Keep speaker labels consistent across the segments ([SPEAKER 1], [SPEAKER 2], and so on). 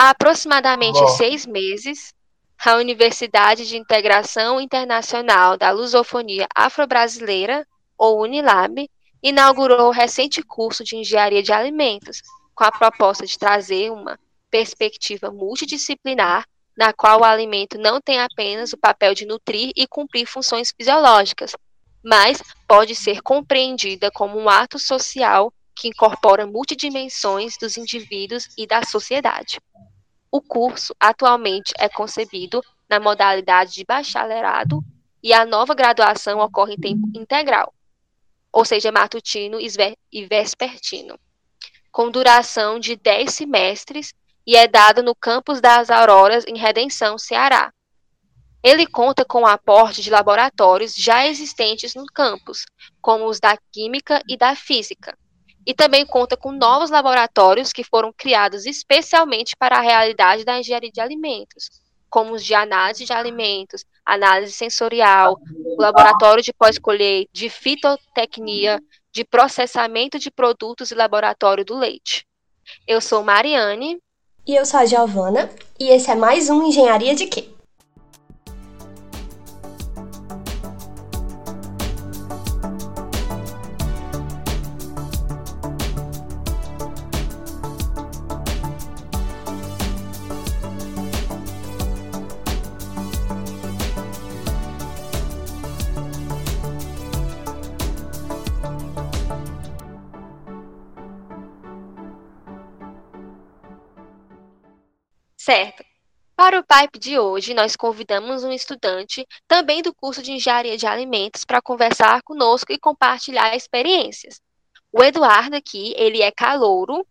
[SPEAKER 1] Há aproximadamente Bom. seis meses, a Universidade de Integração Internacional da Lusofonia Afro-Brasileira, ou Unilab, inaugurou o recente curso de Engenharia de Alimentos, com a proposta de trazer uma perspectiva multidisciplinar, na qual o alimento não tem apenas o papel de nutrir e cumprir funções fisiológicas, mas pode ser compreendida como um ato social que incorpora multidimensões dos indivíduos e da sociedade. O curso atualmente é concebido na modalidade de bacharelado e a nova graduação ocorre em tempo integral, ou seja, matutino e vespertino, com duração de 10 semestres e é dado no campus das Auroras, em Redenção, Ceará. Ele conta com o aporte de laboratórios já existentes no campus, como os da Química e da Física, e também conta com novos laboratórios que foram criados especialmente para a realidade da engenharia de alimentos, como os de análise de alimentos, análise sensorial, o laboratório de pós-colheita, de fitotecnia, de processamento de produtos e laboratório do leite. Eu sou Mariane.
[SPEAKER 2] E eu sou a Giovana, e esse é mais um Engenharia de Quê?
[SPEAKER 1] Certo. Para o Pipe de hoje, nós convidamos um estudante também do curso de Engenharia de Alimentos para conversar conosco e compartilhar experiências. O Eduardo aqui, ele é calouro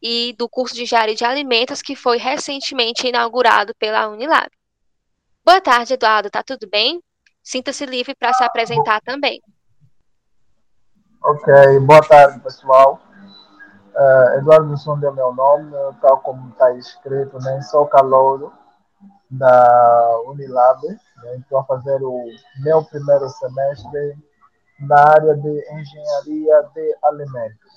[SPEAKER 1] e do curso de Engenharia de Alimentos que foi recentemente inaugurado pela Unilab. Boa tarde, Eduardo, tá tudo bem? Sinta-se livre para se apresentar também.
[SPEAKER 3] Ok, boa tarde, pessoal. Uh, Eduardo Sonde é meu nome, tal como está escrito, né? sou calouro da Unilab, né? estou a fazer o meu primeiro semestre na área de engenharia de alimentos.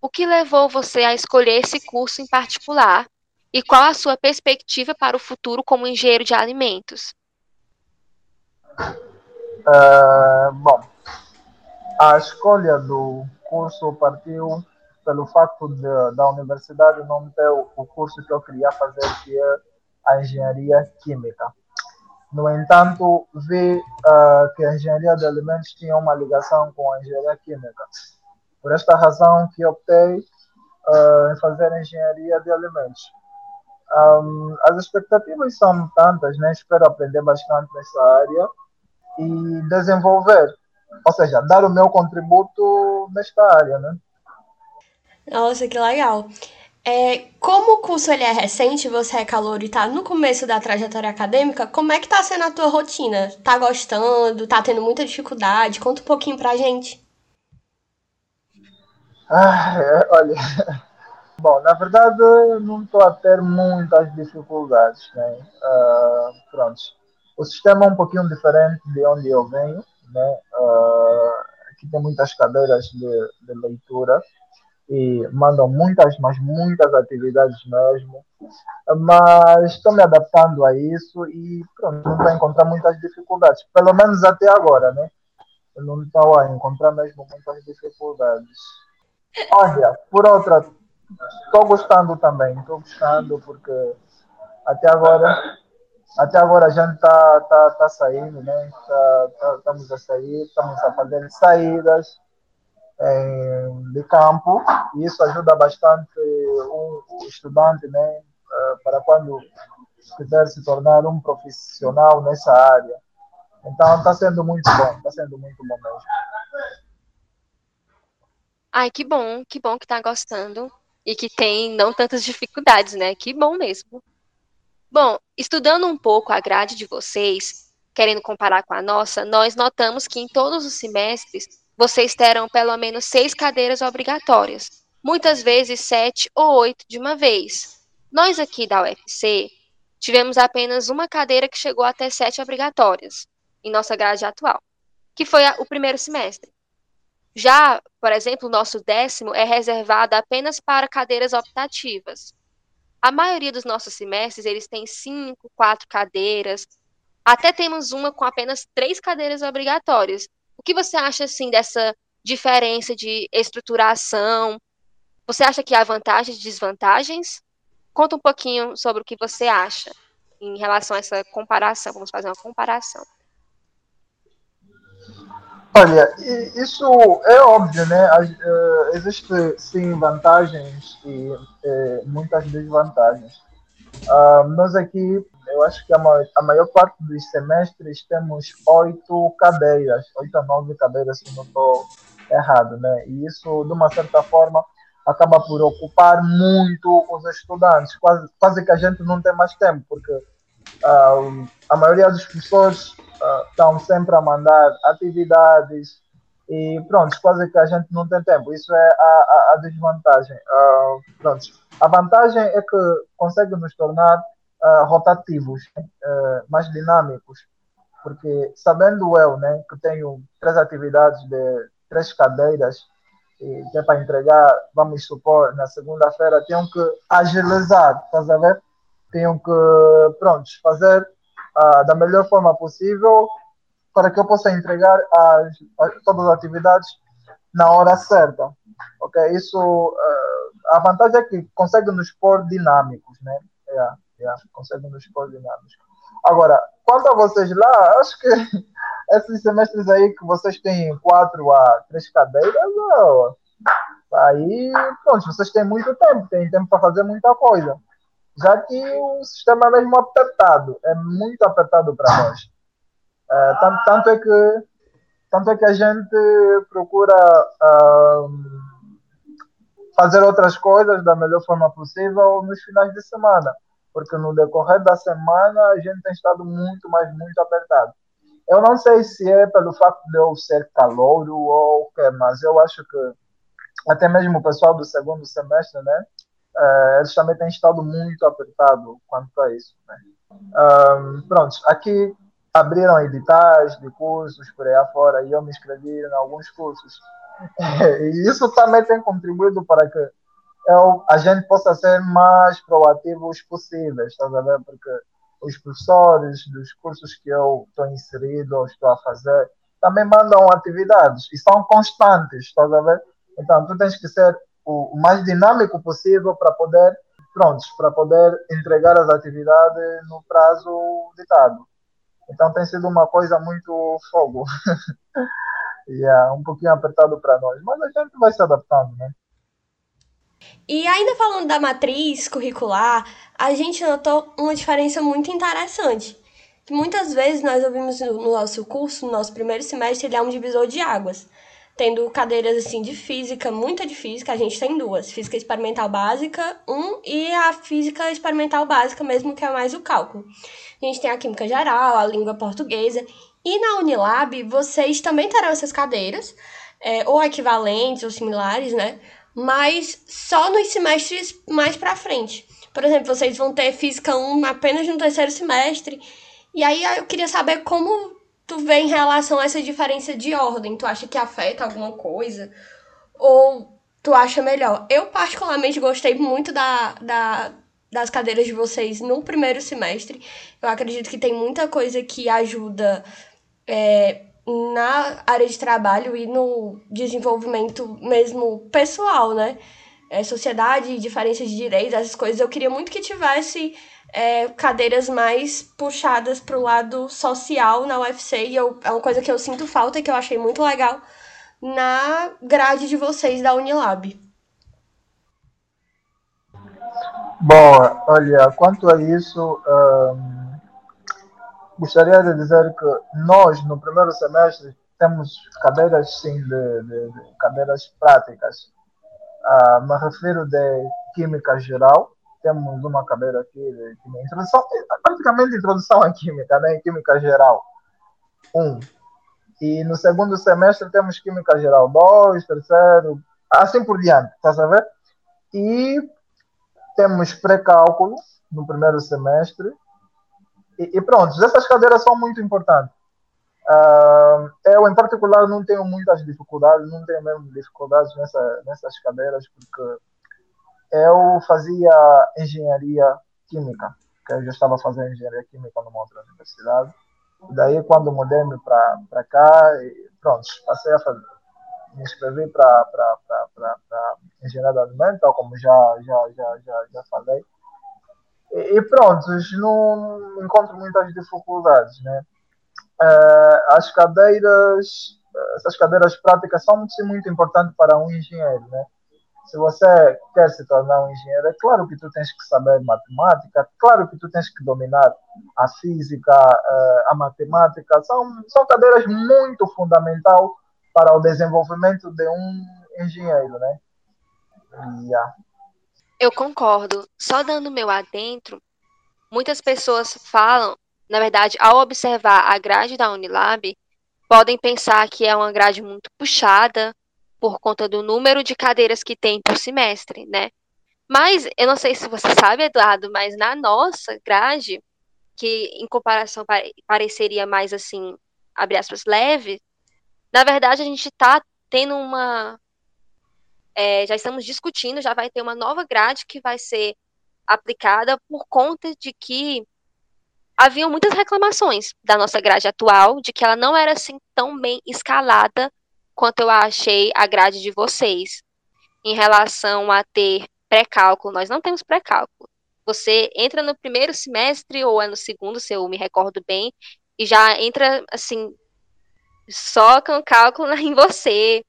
[SPEAKER 1] O que levou você a escolher esse curso em particular e qual a sua perspectiva para o futuro como engenheiro de alimentos?
[SPEAKER 3] Uh, bom, a escolha do curso partiu pelo fato de, da universidade não ter o, o curso que eu queria fazer, que é a engenharia química. No entanto, vi uh, que a engenharia de alimentos tinha uma ligação com a engenharia química. Por esta razão que optei uh, em fazer engenharia de alimentos. Um, as expectativas são tantas, né? espero aprender bastante nessa área e desenvolver ou seja, dar o meu contributo nesta área, né?
[SPEAKER 2] Nossa, que legal. É, como o curso ele é recente, você é calor e tá no começo da trajetória acadêmica, como é que tá sendo a tua rotina? Tá gostando? Tá tendo muita dificuldade? Conta um pouquinho pra gente.
[SPEAKER 3] Ah, é, olha, bom, na verdade não estou a ter muitas dificuldades, né? Uh, pronto. O sistema é um pouquinho diferente de onde eu venho, né? Uh, aqui tem muitas cadeiras de, de, leitura e mandam muitas, mas muitas atividades mesmo. Mas estou me adaptando a isso e pronto, não estou a encontrar muitas dificuldades, pelo menos até agora, né? Eu não estou a encontrar mesmo muitas dificuldades. Olha, por outra, estou gostando também, estou gostando porque até agora até agora a gente está tá, tá saindo, né? Tá, tá, estamos a sair, estamos a fazer saídas é, de campo e isso ajuda bastante o, o estudante, né? Eh, para quando quiser se tornar um profissional nessa área. Então está sendo muito bom, está sendo muito bom mesmo.
[SPEAKER 1] Ai, que bom, que bom que está gostando e que tem não tantas dificuldades, né? Que bom mesmo. Bom, estudando um pouco a grade de vocês, querendo comparar com a nossa, nós notamos que em todos os semestres vocês terão pelo menos seis cadeiras obrigatórias, muitas vezes sete ou oito de uma vez. Nós aqui da UFC tivemos apenas uma cadeira que chegou até sete obrigatórias em nossa grade atual, que foi a, o primeiro semestre. Já, por exemplo, o nosso décimo é reservado apenas para cadeiras optativas. A maioria dos nossos semestres, eles têm cinco, quatro cadeiras. Até temos uma com apenas três cadeiras obrigatórias. O que você acha, assim, dessa diferença de estruturação? Você acha que há vantagens e desvantagens? Conta um pouquinho sobre o que você acha em relação a essa comparação. Vamos fazer uma comparação.
[SPEAKER 3] Olha, isso é óbvio, né? Uh, existe sim vantagens e uh, muitas desvantagens. Uh, nós aqui, eu acho que a maior, a maior, parte dos semestres temos oito cadeiras, oito a nove cadeiras, se não estou errado, né? E isso, de uma certa forma, acaba por ocupar muito os estudantes. Quase, quase que a gente não tem mais tempo, porque a maioria dos professores estão sempre a mandar atividades e pronto, quase que a gente não tem tempo. Isso é a, a, a desvantagem. Uh, pronto. A vantagem é que consegue nos tornar uh, rotativos, mais dinâmicos, porque sabendo eu né, que tenho três atividades de três cadeiras e que é para entregar, vamos supor, na segunda-feira, tenho que agilizar, estás a ver? Tenho que, pronto, fazer uh, da melhor forma possível para que eu possa entregar as, as, todas as atividades na hora certa. Ok? Isso, uh, a vantagem é que consegue nos pôr dinâmicos, né? Yeah, yeah, consegue nos pôr dinâmicos. Agora, quanto a vocês lá, acho que esses semestres aí que vocês têm quatro a três cadeiras, aí, pronto, vocês têm muito tempo, têm tempo para fazer muita coisa já que o sistema é mesmo apertado, é muito apertado para nós. É, tanto, tanto, é que, tanto é que a gente procura fazer outras coisas da melhor forma possível nos finais de semana, porque no decorrer da semana a gente tem estado muito, mas muito apertado. Eu não sei se é pelo fato de eu ser calouro ou o que, mas eu acho que até mesmo o pessoal do segundo semestre, né, uh, eles também têm estado muito apertado quanto a isso. Né? Um, pronto, aqui abriram editais de cursos por aí afora e eu me inscrevi em alguns cursos. e isso também tem contribuído para que eu, a gente possa ser mais proativos possíveis, estás a ver? Porque os professores dos cursos que eu estou inserido ou estou a fazer também mandam atividades e são constantes, estás a ver? Então, tu tens que ser o, mais dinâmico possível para poder, prontos, para poder entregar as atividades no prazo ditado. Então tem sido uma coisa muito fogo. e é um pouquinho apertado para nós, mas a gente vai se adaptando, né?
[SPEAKER 2] E ainda falando da matriz curricular, a gente notou uma diferença muito interessante. Que muitas vezes nós ouvimos no nosso curso, no nosso primeiro semestre, ele é um divisor de águas tendo cadeiras assim de física, muita de física, a gente tem duas, física experimental básica, um e a física experimental básica mesmo, que é mais o cálculo. A gente tem a química geral, a língua portuguesa, e na Unilab vocês também terão essas cadeiras, é, ou equivalentes ou similares, né? Mas só nos semestres mais para frente. Por exemplo, vocês vão ter física 1 apenas no terceiro semestre. E aí eu queria saber como tu vê em relação a essa diferença de ordem? Tu acha que afeta alguma coisa? Ou tu acha melhor? Eu, particularmente, gostei muito da, da, das cadeiras de vocês no primeiro semestre. Eu acredito que tem muita coisa que ajuda é, na área de trabalho e no desenvolvimento mesmo pessoal, né? É, sociedade, diferença de direitos, essas coisas. Eu queria muito que tivesse é, cadeiras mais puxadas para o lado social na UFC. E eu, é uma coisa que eu sinto falta e que eu achei muito legal na grade de vocês da Unilab.
[SPEAKER 3] Bom, olha, quanto a isso, gostaria de dizer que nós, no primeiro semestre, temos cadeiras, sim, de, de, de cadeiras práticas. Uh, me refiro de Química Geral, temos uma cadeira aqui de introdução, praticamente introdução à química, né? Química geral. Um. E no segundo semestre temos química geral dois, terceiro, assim por diante, tá sabendo? E temos pré-cálculo no primeiro semestre. E, e pronto, essas cadeiras são muito importantes. Uh, eu, em particular, não tenho muitas dificuldades, não tenho mesmo dificuldades nessa, nessas cadeiras, porque eu fazia engenharia química, que eu já estava fazendo engenharia química numa outra universidade. E daí, quando mudei-me para cá, pronto, passei a fazer, me inscrevi para engenharia de alimentos, como já, já, já, já, já falei. E, e pronto, não encontro muitas dificuldades, né? Uh, as cadeiras, essas cadeiras práticas são muito importantes para um engenheiro, né? Se você quer se tornar um engenheiro, é claro que tu tens que saber matemática, claro que tu tens que dominar a física, uh, a matemática, são, são cadeiras muito fundamentais para o desenvolvimento de um engenheiro, né? Yeah.
[SPEAKER 1] Eu concordo. Só dando meu adentro, muitas pessoas falam na verdade, ao observar a grade da Unilab, podem pensar que é uma grade muito puxada por conta do número de cadeiras que tem por semestre, né? Mas eu não sei se você sabe, Eduardo, mas na nossa grade, que em comparação pareceria mais assim, abre aspas, leve, na verdade a gente está tendo uma. É, já estamos discutindo, já vai ter uma nova grade que vai ser aplicada por conta de que haviam muitas reclamações da nossa grade atual, de que ela não era assim tão bem escalada quanto eu achei a grade de vocês. Em relação a ter pré-cálculo, nós não temos pré-cálculo. Você entra no primeiro semestre ou é no segundo, se eu me recordo bem, e já entra assim, só com cálculo em você.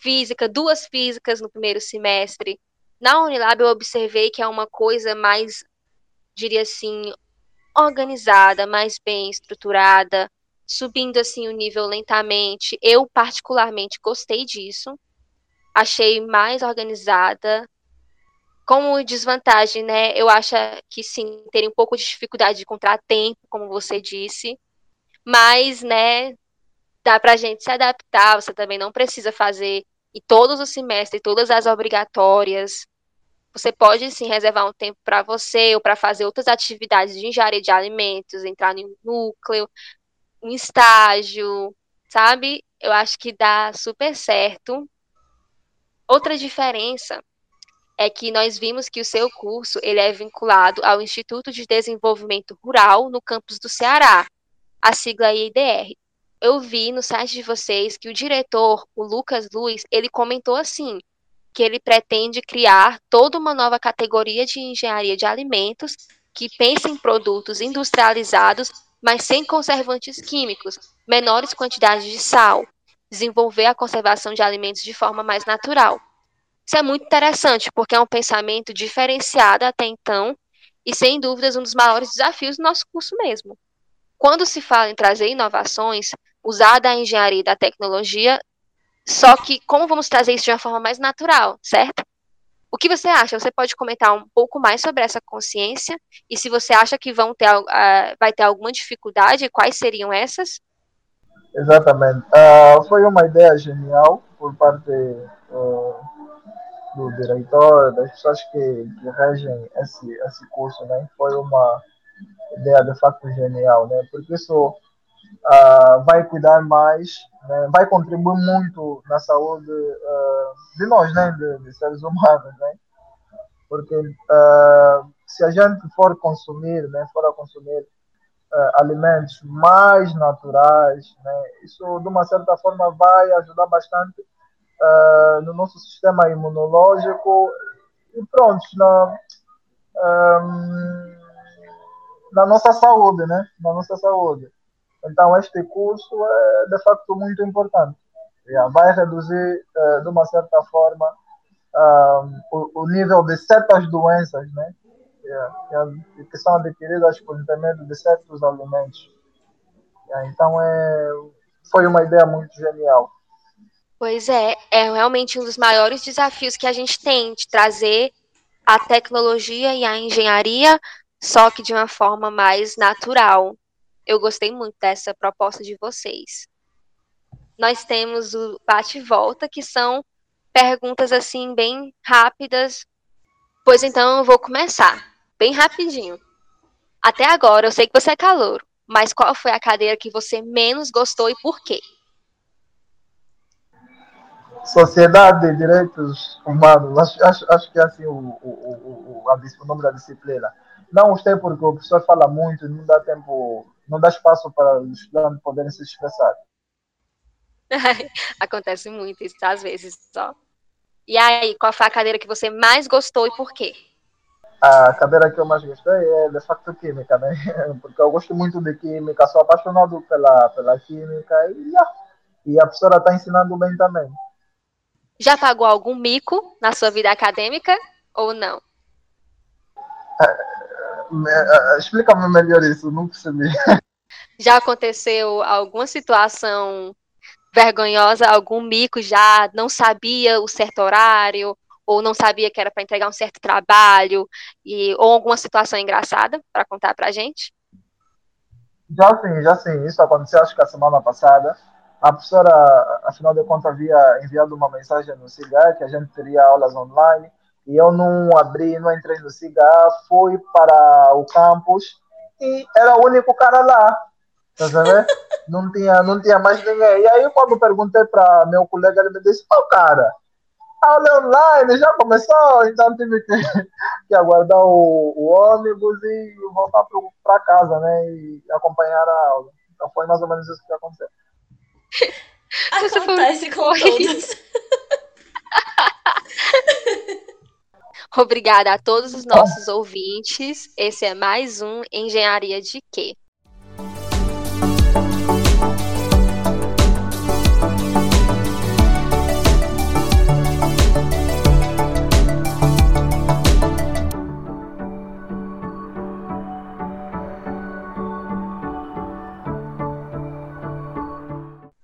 [SPEAKER 1] Física, duas físicas no primeiro semestre. Na Unilab eu observei que é uma coisa mais, diria assim, organizada, mais bem estruturada, subindo assim o nível lentamente. Eu particularmente gostei disso. Achei mais organizada. Como desvantagem, né? Eu acho que sim, teria um pouco de dificuldade de encontrar tempo, como você disse. Mas, né, dá pra gente se adaptar, você também não precisa fazer e todos os semestres, todas as obrigatórias. Você pode sim reservar um tempo para você ou para fazer outras atividades de engenharia de alimentos, entrar um núcleo, um estágio, sabe? Eu acho que dá super certo. Outra diferença é que nós vimos que o seu curso ele é vinculado ao Instituto de Desenvolvimento Rural no campus do Ceará, a sigla IDR. Eu vi no site de vocês que o diretor, o Lucas Luiz, ele comentou assim: que ele pretende criar toda uma nova categoria de engenharia de alimentos que pense em produtos industrializados, mas sem conservantes químicos, menores quantidades de sal, desenvolver a conservação de alimentos de forma mais natural. Isso é muito interessante, porque é um pensamento diferenciado até então e, sem dúvidas, um dos maiores desafios do nosso curso mesmo. Quando se fala em trazer inovações, usar da engenharia e da tecnologia só que como vamos trazer isso de uma forma mais natural, certo? O que você acha? Você pode comentar um pouco mais sobre essa consciência e se você acha que vão ter, uh, vai ter alguma dificuldade, quais seriam essas?
[SPEAKER 3] Exatamente. Uh, foi uma ideia genial por parte uh, do diretor, das pessoas que, que regem esse, esse curso, né? Foi uma ideia de facto genial, né? Porque isso uh, vai cuidar mais, né, vai contribuir muito na saúde uh, de nós, né, de, de, seres humanos, né? Porque uh, se a gente for consumir, né, for a consumir alimentos mais naturais, né, isso de uma certa forma vai ajudar bastante no nosso sistema imunológico e pronto, na, um, na nossa saúde, né? Na nossa saúde. Então, este curso é de facto muito importante. Yeah, vai reduzir, uh, de uma certa forma, o, nível de certas doenças né? Yeah, que, são adquiridas por intermédio de certos alimentos. Yeah, então, é, foi uma ideia muito genial.
[SPEAKER 1] Pois é, é realmente um dos maiores desafios que a gente tem de trazer a tecnologia e a engenharia, só que de uma forma mais natural. Eu gostei muito dessa proposta de vocês. Nós temos o bate e volta, que são perguntas assim bem rápidas. Pois então eu vou começar, bem rapidinho. Até agora eu sei que você é calouro, mas qual foi a cadeira que você menos gostou e por quê?
[SPEAKER 3] Sociedade de Direitos Humanos, acho, acho, acho que é assim o, o, o, o nome da disciplina. Não gostei porque o professor fala muito e não dá tempo, não dá espaço para os estudantes poderem se expressar.
[SPEAKER 1] Acontece muito isso, às vezes, só. E aí, qual foi a cadeira que você mais gostou e por quê?
[SPEAKER 3] A cadeira que eu mais gostei é de facto química, né? Porque eu gosto muito de química, sou apaixonado pela, pela química e, e a professora está ensinando bem também.
[SPEAKER 1] Já pagou algum mico na sua vida acadêmica ou não?
[SPEAKER 3] Explica-me melhor isso, não percebi.
[SPEAKER 1] Já aconteceu alguma situação vergonhosa, algum mico já não sabia o certo horário, ou não sabia que era para entregar um certo trabalho, e, ou alguma situação engraçada para contar para a gente?
[SPEAKER 3] Já sim, já sim. Isso aconteceu acho que a semana passada. A professora, afinal de contas, havia enviado uma mensagem no CIGA que a gente teria aulas online e eu não abri, não entrei no CIGA, fui para o campus e era o único cara lá. Tá vendo? Não tinha, não tinha mais ninguém. E aí, quando perguntei para meu colega, ele me disse: Ô, oh, cara, a aula online já começou, então tive que, que aguardar o, o ônibus e voltar para casa, né? E acompanhar a aula. Então foi mais ou menos isso que aconteceu.
[SPEAKER 2] Acontece com todos.
[SPEAKER 1] Obrigada a todos os nossos ouvintes. Esse é mais um Engenharia de Quê?